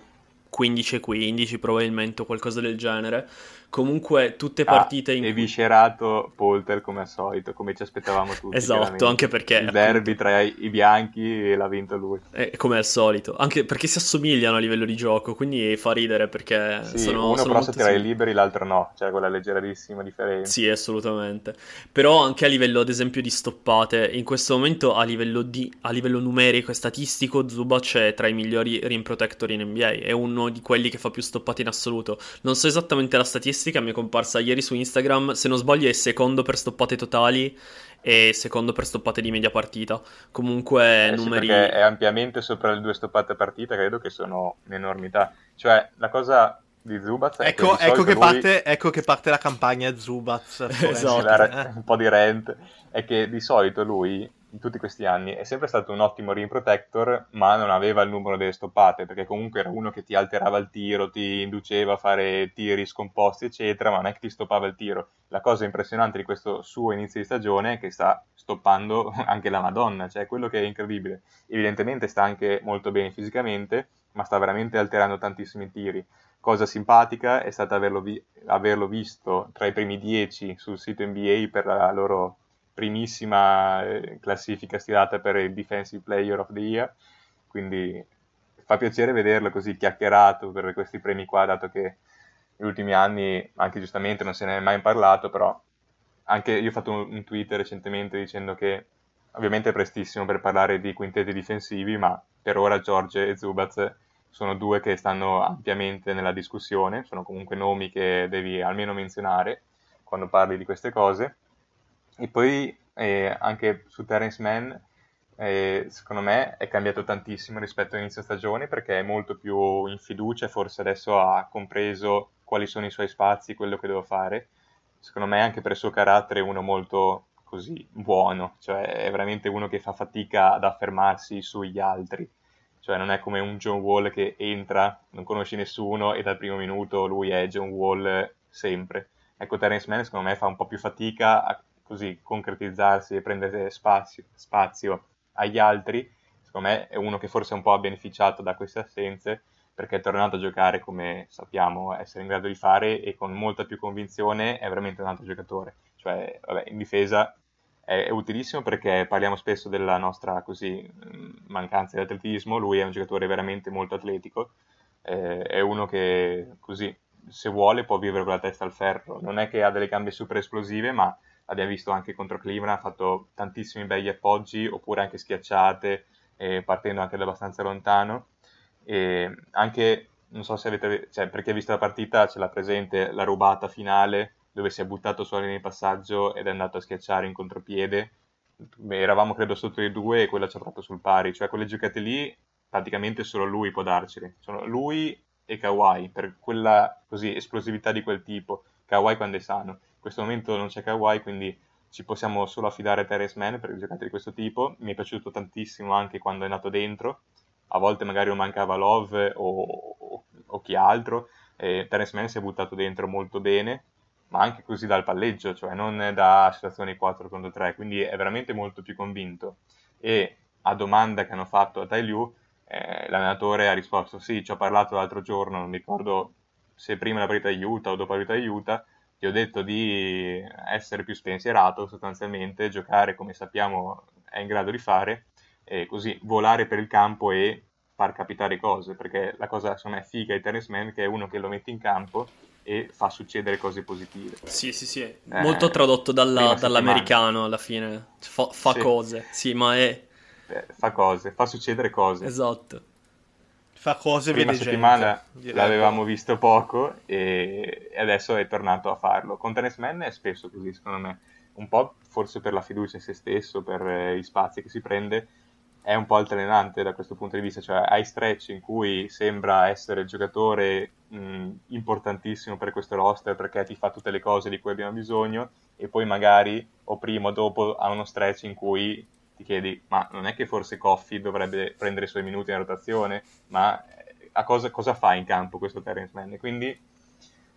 S4: 15-15 probabilmente o qualcosa del genere comunque tutte
S3: Ah,
S4: partite in
S3: e
S4: cui...
S3: viscerato Polter come al solito, come ci aspettavamo tutti.
S4: Esatto, anche perché,
S3: Il derby tra i, bianchi e l'ha vinto lui.
S4: Eh, come al solito, anche perché si assomigliano a livello di gioco, quindi fa ridere perché
S3: Sì,
S4: sono,
S3: uno
S4: sono
S3: però sa tirare
S4: simili.
S3: liberi, l'altro no, c'è quella leggerissima differenza.
S4: Sì, assolutamente. Però anche a livello, ad esempio, di stoppate, in questo momento a livello, di, a livello numerico e statistico, Zubac è tra i migliori rim protector in NBA. È uno di quelli che fa più stoppate in assoluto. Non so esattamente la statistica, mi è comparsa ieri su Instagram. Se non sbaglio, è secondo per stoppate totali e secondo per stoppate di media partita. Comunque,
S3: Eh sì,
S4: numeri.
S3: è ampiamente sopra le due stoppate a partita, credo che sono un'enormità. Cioè, la cosa di Zubac è
S2: Ecco,
S3: che di
S2: ecco,
S3: solito
S2: che
S3: lui-
S2: parte, ecco che parte la campagna Zubaz.
S4: Esatto.
S3: un po' di rent, è che di solito lui, in tutti questi anni, è sempre stato un ottimo rim protector, ma non aveva il numero delle stoppate, perché comunque era uno che ti alterava il tiro, ti induceva a fare tiri scomposti, eccetera, ma non è che ti stoppava il tiro. La cosa impressionante di questo suo inizio di stagione è che sta stoppando anche la Madonna, cioè quello che è incredibile. Evidentemente sta anche molto bene fisicamente, ma sta veramente alterando tantissimi tiri. Cosa simpatica è stata averlo, vi- averlo visto tra i primi 10 sul sito NBA per la loro primissima eh, classifica stilata per il Defensive Player of the Year, quindi fa piacere vederlo così chiacchierato per questi premi qua, dato che negli ultimi anni, anche giustamente, non se ne è mai parlato, però anche io ho fatto un, tweet recentemente dicendo che ovviamente è prestissimo per parlare di quintetti difensivi, ma per ora George e Zubac sono due che stanno ampiamente nella discussione, sono comunque nomi che devi almeno menzionare quando parli di queste cose. E poi eh, anche su Terence Mann, eh, secondo me è cambiato tantissimo rispetto all'inizio stagione perché è molto più in fiducia, forse adesso ha compreso quali sono i suoi spazi, quello che devo fare. Secondo me anche per il suo carattere è uno molto così buono, cioè è veramente uno che fa fatica ad affermarsi sugli altri. Cioè non è come un John Wall che entra, non conosci nessuno e dal primo minuto lui è John Wall sempre. Ecco, Terence Mann secondo me fa un po' più fatica a così concretizzarsi e prendere spazio, spazio agli altri. Secondo me è uno che forse un po' ha beneficiato da queste assenze perché è tornato a giocare come sappiamo essere in grado di fare e con molta più convinzione è veramente un altro giocatore. Cioè, vabbè, in difesa è, è utilissimo perché parliamo spesso della nostra così mancanza di atletismo, lui è un giocatore veramente molto atletico, eh, è uno che così se vuole può vivere con la testa al ferro, non è che ha delle gambe super esplosive, ma l'abbiamo visto anche contro Cleveland, ha fatto tantissimi begli appoggi oppure anche schiacciate, eh, partendo anche da abbastanza lontano. E anche, non so se avete, cioè per chi ha visto la partita ce l'ha presente la rubata finale dove si è buttato sulla linea di passaggio ed è andato a schiacciare in contropiede. Beh, eravamo credo sotto i due e quella ci ha fatto sul pari, cioè quelle giocate lì praticamente solo lui può darcele. Sono lui e Kawhi per quella così esplosività di quel tipo. Kawhi quando è sano. Questo momento non c'è Kawhi, quindi ci possiamo solo affidare a Terence Mann per giocate di questo tipo. Mi è piaciuto tantissimo anche quando è nato dentro. A volte magari non mancava Love o, o, o chi altro. Eh, Terence Mann si è buttato dentro molto bene, ma anche così dal palleggio, cioè non da situazioni 4 contro 3, quindi è veramente molto più convinto. E a domanda che hanno fatto a Tai Liu, eh, l'allenatore ha risposto sì, ci ho parlato l'altro giorno, non mi ricordo se prima la partita di Utah o dopo la partita di Utah, ti ho detto di essere più spensierato sostanzialmente, giocare come sappiamo è in grado di fare, e così volare per il campo e far capitare cose, perché la cosa secondo me figa di Terence Mann che è uno che lo mette in campo e fa succedere cose positive.
S4: Sì, sì, sì, molto tradotto dalla, dall'americano alla fine, fa, fa
S3: Sì.
S4: cose, sì, ma è...
S3: Eh, fa cose, fa succedere cose.
S4: Esatto.
S2: Fa cose
S3: prima
S2: vede
S3: settimana
S2: gente,
S3: l'avevamo visto poco e adesso è tornato a farlo. Con Terence Mann è spesso così, secondo me. Un po' forse per la fiducia in se stesso, per eh, gli spazi che si prende, è un po' altalenante da questo punto di vista. Cioè, hai stretch in cui sembra essere il giocatore mh, importantissimo per questo roster perché ti fa tutte le cose di cui abbiamo bisogno, e poi magari o prima o dopo ha uno stretch in cui ti chiedi, ma non è che forse Coffee dovrebbe prendere i suoi minuti in rotazione, ma eh, a cosa, cosa fa in campo questo Terence Mann? E quindi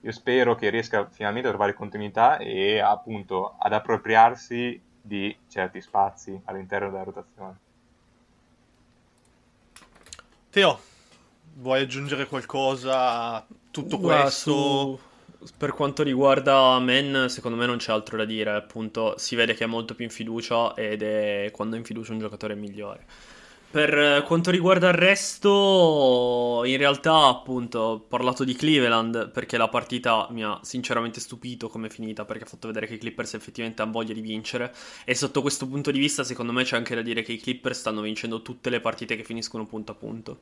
S3: io spero che riesca finalmente a trovare continuità e appunto ad appropriarsi di certi spazi all'interno della rotazione.
S2: Teo, vuoi aggiungere qualcosa a tutto
S4: Guarda,
S2: questo?
S4: su- per quanto riguarda Men, secondo me non c'è altro da dire. Appunto, si vede che ha molto più in fiducia ed è quando è in fiducia un giocatore migliore. Per quanto riguarda il resto, in realtà, appunto, ho parlato di Cleveland perché la partita mi ha sinceramente stupito come è finita, perché ha fatto vedere che i Clippers effettivamente hanno voglia di vincere. E sotto questo punto di vista, secondo me, c'è anche da dire che i Clippers stanno vincendo tutte le partite che finiscono punto a punto.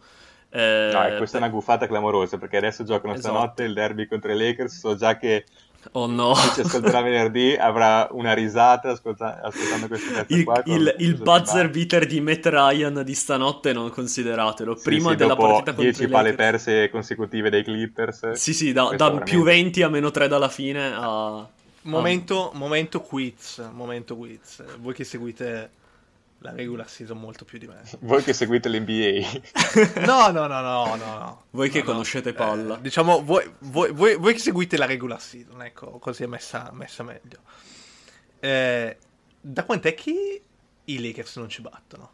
S3: Eh, no, questa è una guffata clamorosa perché adesso giocano esatto. stanotte il derby contro i Lakers. So già che
S4: Oh no.
S3: Chi ci ascolterà venerdì avrà una risata ascolta- ascoltando questo pezzo
S4: il,
S3: qua.
S4: Il, il buzzer beater di Matt Ryan di stanotte non consideratelo.
S3: Sì,
S4: Prima
S3: sì,
S4: della partita contro
S3: 10 palle perse consecutive dai Clippers.
S4: Sì, sì, da, da più 20 a meno 3 dalla fine a...
S2: Momento, a... momento quiz, momento quiz. Voi che seguite la regular season molto più di me.
S3: Voi che seguite l'NBA.
S2: no, no, no, no, no.
S4: Voi che
S2: no,
S4: conoscete
S2: no.
S4: palla.
S2: Eh, diciamo, voi, voi, voi, voi, che seguite la regular season, ecco, così è messa, messa meglio. Eh, da quant'è che i Lakers non ci battono?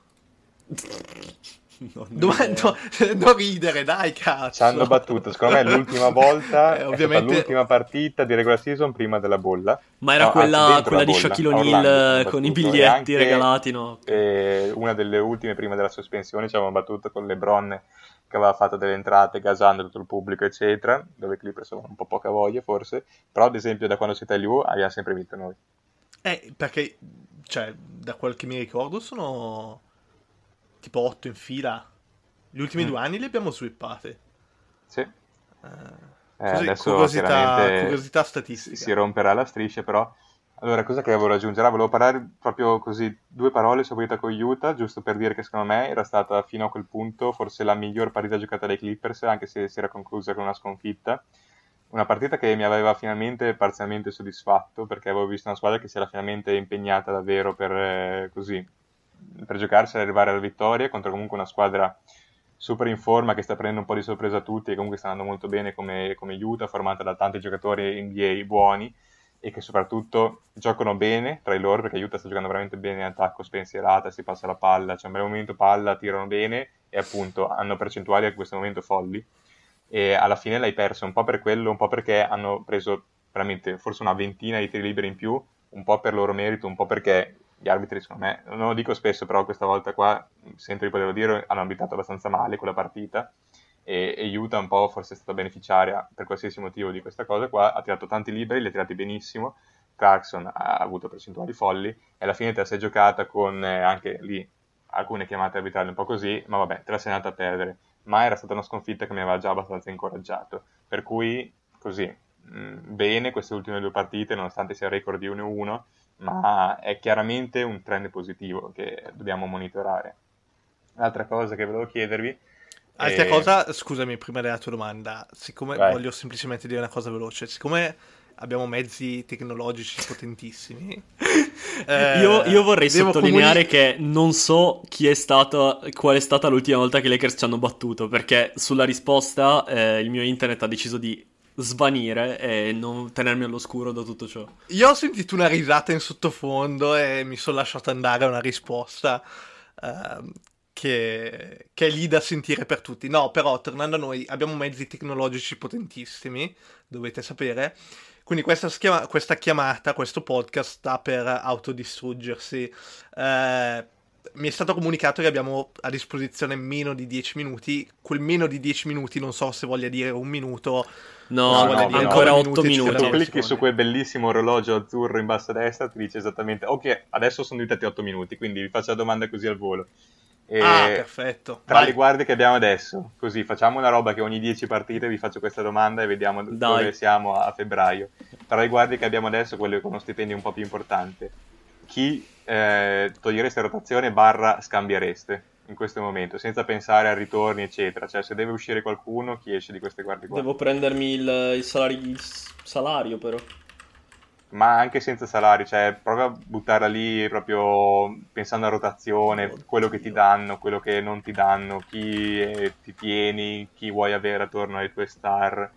S2: Non, Domando, non ridere, dai, cazzo.
S3: Ci hanno battuto, secondo me l'ultima volta, eh, ovviamente... l'ultima partita di regular season prima della bolla.
S4: Ma era no, quella, quella di Shaquille O'Neal con i biglietti anche, regalati, no?
S3: Eh, una delle ultime prima della sospensione ci avevamo battuto con LeBron che aveva fatto delle entrate gasando tutto il pubblico, eccetera, dove i Clippers sono un po' poca voglia forse, però ad esempio da quando siete LU abbiamo sempre vinto noi.
S2: Eh, perché, cioè, da quel che mi ricordo sono tipo 8 in fila. Gli ultimi mm. due anni li abbiamo swippati.
S3: Sì.
S2: Uh, eh, così,
S3: adesso
S2: curiosità, curiosità statistica.
S3: Si romperà la striscia, però. Allora, cosa che volevo aggiungere? Ah, volevo parlare proprio così, due parole sulla partita con Utah, giusto per dire che secondo me era stata fino a quel punto forse la miglior partita giocata dai Clippers, anche se si era conclusa con una sconfitta. Una partita che mi aveva finalmente parzialmente soddisfatto, perché avevo visto una squadra che si era finalmente impegnata davvero per, eh, così, per giocarsi ad arrivare alla vittoria contro comunque una squadra super in forma che sta prendendo un po' di sorpresa tutti e comunque sta andando molto bene come, come Utah, formata da tanti giocatori NBA buoni e che soprattutto giocano bene tra i loro perché Utah sta giocando veramente bene in attacco spensierata, si passa la palla, c'è un bel momento palla, tirano bene e appunto hanno percentuali a questo momento folli e alla fine l'hai perso un po' per quello, un po' perché hanno preso veramente forse una ventina di tiri liberi in più, un po' per loro merito, un po' perché gli arbitri, secondo me, non lo dico spesso, però questa volta qua sento di poterlo dire, hanno abitato abbastanza male quella partita e, e Utah un po' forse è stata beneficiaria per qualsiasi motivo di questa cosa qua, ha tirato tanti liberi, li ha tirati benissimo, Clarkson ha avuto percentuali folli e alla fine te la sei giocata con eh, anche lì alcune chiamate arbitrali un po' così, ma vabbè, te la sei andata a perdere, ma era stata una sconfitta che mi aveva già abbastanza incoraggiato, per cui così, mh, mm, bene queste ultime due partite, nonostante sia il record di 1-1, ma è chiaramente un trend positivo che dobbiamo monitorare. L'altra cosa che volevo chiedervi...
S2: Altra è... cosa, scusami, prima della tua domanda, siccome Vai. voglio semplicemente dire una cosa veloce, siccome abbiamo mezzi tecnologici potentissimi.
S4: eh, io, io, vorrei sottolineare comuni... che non so chi è stato, qual è stata l'ultima volta che i Lakers ci hanno battuto, perché sulla risposta eh, il mio internet ha deciso di svanire e non tenermi all'oscuro da tutto ciò.
S2: Io ho sentito una risata in sottofondo e mi sono lasciato andare a una risposta uh, che, che, è lì da sentire per tutti. No, però tornando a noi, abbiamo mezzi tecnologici potentissimi, dovete sapere. Quindi questa, schiama- questa chiamata, questo podcast sta per autodistruggersi. Uh, mi è stato comunicato che abbiamo a disposizione meno di 10 minuti. Quel meno di 10 minuti non so se voglia dire un minuto.
S4: No, no, no ancora 8 minuti.
S3: Tu clicchi su quel bellissimo orologio azzurro in basso a destra, ti dice esattamente, ok, adesso sono diventati 8 minuti, quindi vi faccio la domanda così al volo.
S2: E ah, perfetto.
S3: Tra Vai. le guardie che abbiamo adesso, così facciamo una roba che ogni 10 partite vi faccio questa domanda e vediamo Dai. dove siamo a febbraio. Tra le guardie che abbiamo adesso, quelle con uno stipendio un po' più importante, chi eh, togliereste rotazione barra scambiereste in questo momento, senza pensare a ritorni, eccetera. Cioè, se deve uscire qualcuno, chi esce di queste guardie qua?
S4: Devo prendermi il, il, salari, il salario, però.
S3: Ma anche senza salario, cioè, prova a buttarla lì proprio pensando a rotazione, Oddio. quello che ti danno, quello che non ti danno, chi eh, ti tieni, chi vuoi avere attorno ai tuoi star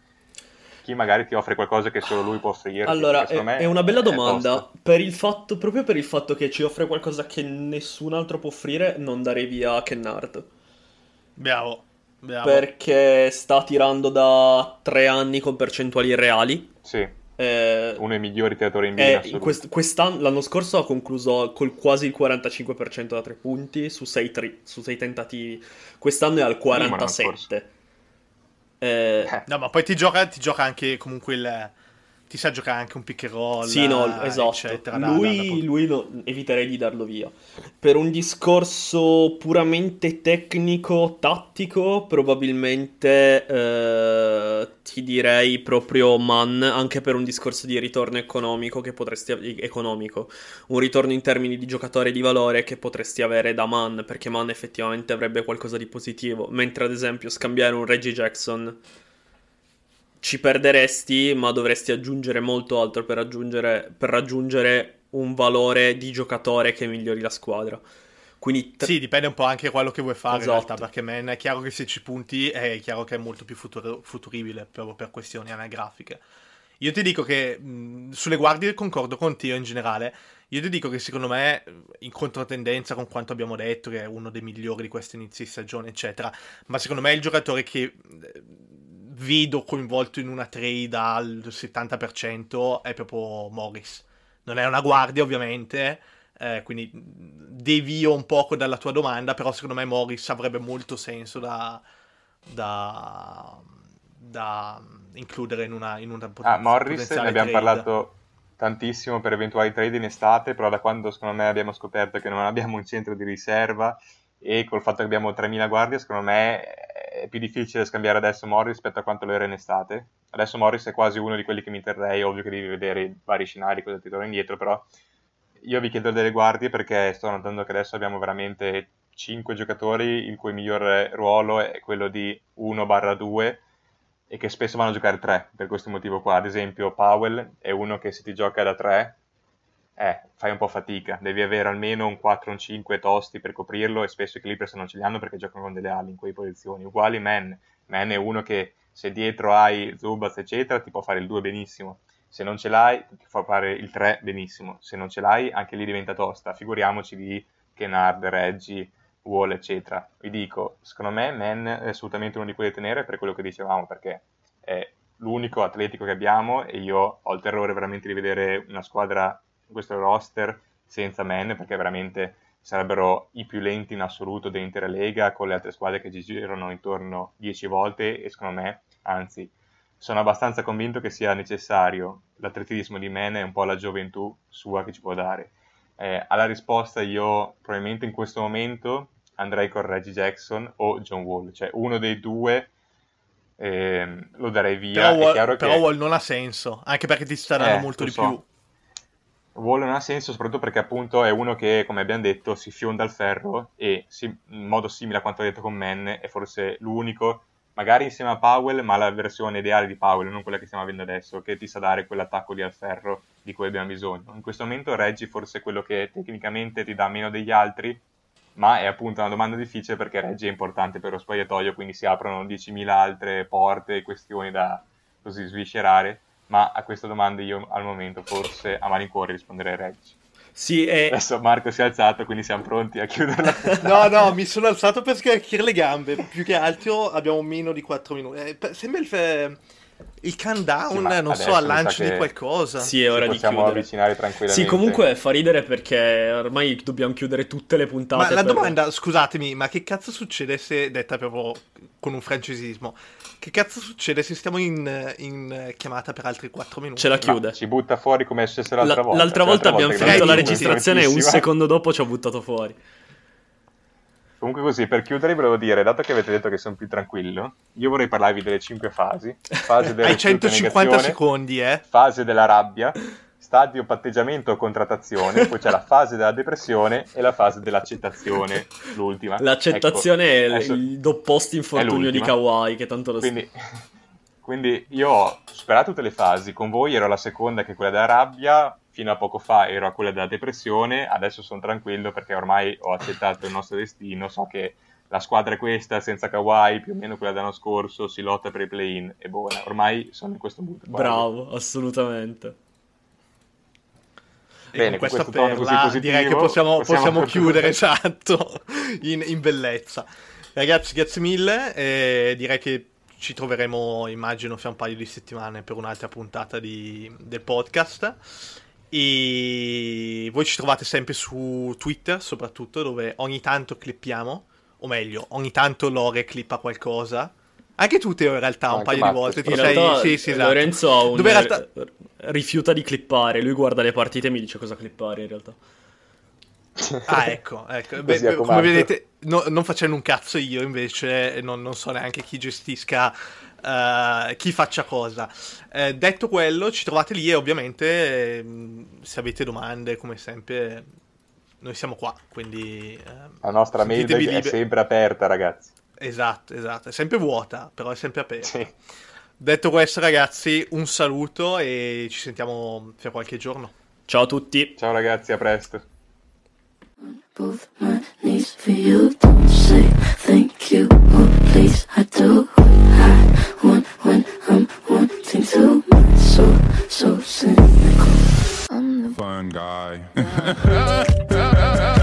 S3: chi magari ti offre qualcosa che solo lui può offrire.
S4: Allora, è, è, una bella domanda. Per il fatto, proprio per il fatto che ci offre qualcosa che nessun altro può offrire, non darei via Kennard.
S2: Bravo. Bravo.
S4: perché sta tirando da tre anni con percentuali reali.
S3: Sì,
S4: Eh,
S3: uno dei migliori tiratori in vita
S4: eh, quest- quest'anno, l'anno scorso ha concluso col quasi il 45% da tre punti su sei, tri- su sei tentativi. Quest'anno è al
S3: Minimo l'anno
S4: 47%. Eh,
S3: Eh,
S2: No, ma poi ti gioca, ti gioca anche comunque il... Ti sa giocare anche un pick and roll.
S4: Sì, no, esatto.
S2: eccetera, da- da-
S4: lui,
S2: da-
S4: lui lo- eviterei di darlo via. Per un discorso puramente tecnico, tattico, probabilmente eh, ti direi proprio Man, anche per un discorso di ritorno economico che potresti economico, un ritorno in termini di giocatore di valore che potresti avere da Man, perché Man effettivamente avrebbe qualcosa di positivo, mentre ad esempio scambiare un Reggie Jackson ci perderesti, ma dovresti aggiungere molto altro per raggiungere, per raggiungere un valore di giocatore che migliori la squadra. Quindi t-
S2: Sì, dipende un po' anche quello che vuoi fare
S4: Esatto.
S2: in realtà, perché man è chiaro che se ci punti è chiaro che è molto più futuro- futuribile proprio per questioni anagrafiche. Io ti dico che mh, sulle guardie concordo con te in generale. Io ti dico che secondo me, in controtendenza con quanto abbiamo detto, che è uno dei migliori di questo inizio di stagione, eccetera, ma secondo me il giocatore che vedo coinvolto in una trade al 70% è proprio Morris. Non è una guardia, ovviamente, eh, quindi devio un poco dalla tua domanda, però secondo me Morris avrebbe molto senso da, da, da includere in una, in una pot-
S3: Ah, Morris ne abbiamo
S2: trade.
S3: parlato tantissimo per eventuali trade in estate, però da quando secondo me abbiamo scoperto che non abbiamo un centro di riserva e col fatto che abbiamo 3.000 guardie, secondo me è più difficile scambiare adesso Morris rispetto a quanto lo era in estate. Adesso Morris è quasi uno di quelli che mi terrei, ovvio che devi vedere vari scenari, cosa ti torna indietro, però io vi chiedo delle guardie perché sto notando che adesso abbiamo veramente 5 giocatori il cui miglior ruolo è quello di 1-2 e che spesso vanno a giocare 3 per questo motivo qua. Ad esempio Powell è uno che se ti gioca da 3 eh, fai un po' fatica, devi avere almeno un 4 un 5 tosti per coprirlo e spesso i Clippers non ce li hanno perché giocano con delle ali in quelle posizioni. Uguali Man, Man è uno che se dietro hai Zubaz eccetera ti può fare il 2 benissimo, se non ce l'hai ti fa fare il 3 benissimo, se non ce l'hai anche lì diventa tosta, figuriamoci di Kennard, Reggie, Wall eccetera. Vi dico, secondo me Man è assolutamente uno di quelli da tenere per quello che dicevamo perché è l'unico atletico che abbiamo e io ho il terrore veramente di vedere una squadra questo roster senza Man perché veramente sarebbero i più lenti in assoluto dell'intera lega con le altre squadre che ci girano intorno 10 volte e secondo me, anzi, sono abbastanza convinto che sia necessario l'atletismo di Man e un po' la gioventù sua che ci può dare. Eh, alla risposta io probabilmente in questo momento andrei con Reggie Jackson o John Wall, cioè uno dei due ehm, lo darei via.
S2: Però, Wall, però
S3: che...
S2: Wall non ha senso, anche perché ti sta dando
S3: Eh,
S2: molto di
S3: so.
S2: più.
S3: Wall non ha senso soprattutto perché appunto è uno che, come abbiamo detto, si fionda al ferro e si- in modo simile a quanto ha detto con Man è forse l'unico, magari insieme a Powell, ma la versione ideale di Powell, non quella che stiamo avendo adesso, che ti sa dare quell'attacco lì al ferro di cui abbiamo bisogno. In questo momento Reggie forse è quello che tecnicamente ti dà meno degli altri, ma è appunto una domanda difficile perché Reggie è importante per lo spogliatoio, quindi si aprono 10.000 altre porte e questioni da così sviscerare. Ma a questa domanda io al momento forse a malincuore risponderei Reggie.
S4: Sì, e
S3: Adesso Marco si è alzato, quindi siamo pronti a chiuderla.
S2: No, no, mi sono alzato per scaricare le gambe. Più che altro abbiamo meno di 4 minuti. Eh, sembra il, il countdown,
S3: Sì,
S2: non so, al lancio
S3: che-
S2: di qualcosa.
S4: sì, è ora
S3: Ci
S4: di
S3: possiamo
S4: chiudere.
S3: avvicinare tranquillamente.
S4: Sì, comunque fa ridere perché ormai dobbiamo chiudere tutte le puntate.
S2: Ma la
S4: per-
S2: domanda, scusatemi, ma che cazzo succede se, detta proprio con un francesismo, che cazzo succede se stiamo in, in chiamata per altri 4 minuti?
S4: Ce la
S3: Ma
S4: chiude.
S3: ci butta fuori come è successo l'altra
S4: La-
S3: volta.
S4: l'altra
S3: Cioè,
S4: volta abbiamo
S3: che
S4: finito la registrazione e un secondo dopo ci ha buttato fuori.
S3: Comunque così, per chiudere volevo dire, dato che avete detto che sono più tranquillo, io vorrei parlarvi delle cinque fasi. Fase della
S2: Hai
S3: rifiuto e
S2: 150
S3: negazione,
S2: secondi, eh?
S3: fase della rabbia, stadio patteggiamento o contrattazione, poi c'è la fase della depressione e la fase dell'accettazione, l'ultima.
S4: L'accettazione
S3: Ecco,
S4: è
S3: adesso-
S4: il d'opposto infortunio di. Kawhi, che tanto lo.
S3: Quindi, quindi io ho superato tutte le fasi, con voi ero alla seconda che è quella della rabbia, fino a poco fa ero a quella della depressione, adesso sono tranquillo perché ormai ho accettato il nostro destino, so che la squadra è questa, senza Kawhi, più o meno quella dell'anno scorso, si lotta per i play-in, è buona, ormai sono in questo mood.
S4: Bravo, assolutamente.
S3: Bene,
S2: con questa perla
S3: positivo,
S2: direi che possiamo,
S3: possiamo
S2: possiamo chiudere, esatto, in, in bellezza. Ragazzi, grazie mille. E direi che ci troveremo, immagino, fra un paio di settimane per un'altra puntata di, del podcast. E voi ci trovate sempre su Twitter, soprattutto, dove ogni tanto clippiamo, o meglio, ogni tanto Lore clippa qualcosa. Anche tu, Teo, in realtà, un paio
S3: Marco,
S2: di volte ti sei...
S4: realtà
S2: sì, sì, esatto.
S4: Lorenzo ha un...
S2: Realtà...
S4: rifiuta di clippare, lui guarda le partite e mi dice cosa clippare in realtà.
S2: Ah, ecco, ecco. Beh, beh, come vedete, no- non facendo un cazzo io, invece, non, non so neanche chi gestisca, eh, chi faccia cosa. Eh, detto quello, ci trovate lì e ovviamente, ehm, se avete domande, come sempre, noi siamo qua, quindi... ehm,
S3: La nostra
S2: sentitevi
S3: è sempre aperta, ragazzi.
S2: Esatto, esatto, è sempre vuota, però è sempre aperta.
S3: Sì.
S2: Detto questo, ragazzi, un saluto e ci sentiamo fra qualche giorno.
S4: Ciao a tutti.
S3: Ciao ragazzi, a presto.
S1: both my knees for you. Don't say thank you or please. I do what I want when I'm wanting to. My soul so cynical. I'm the
S5: fun guy.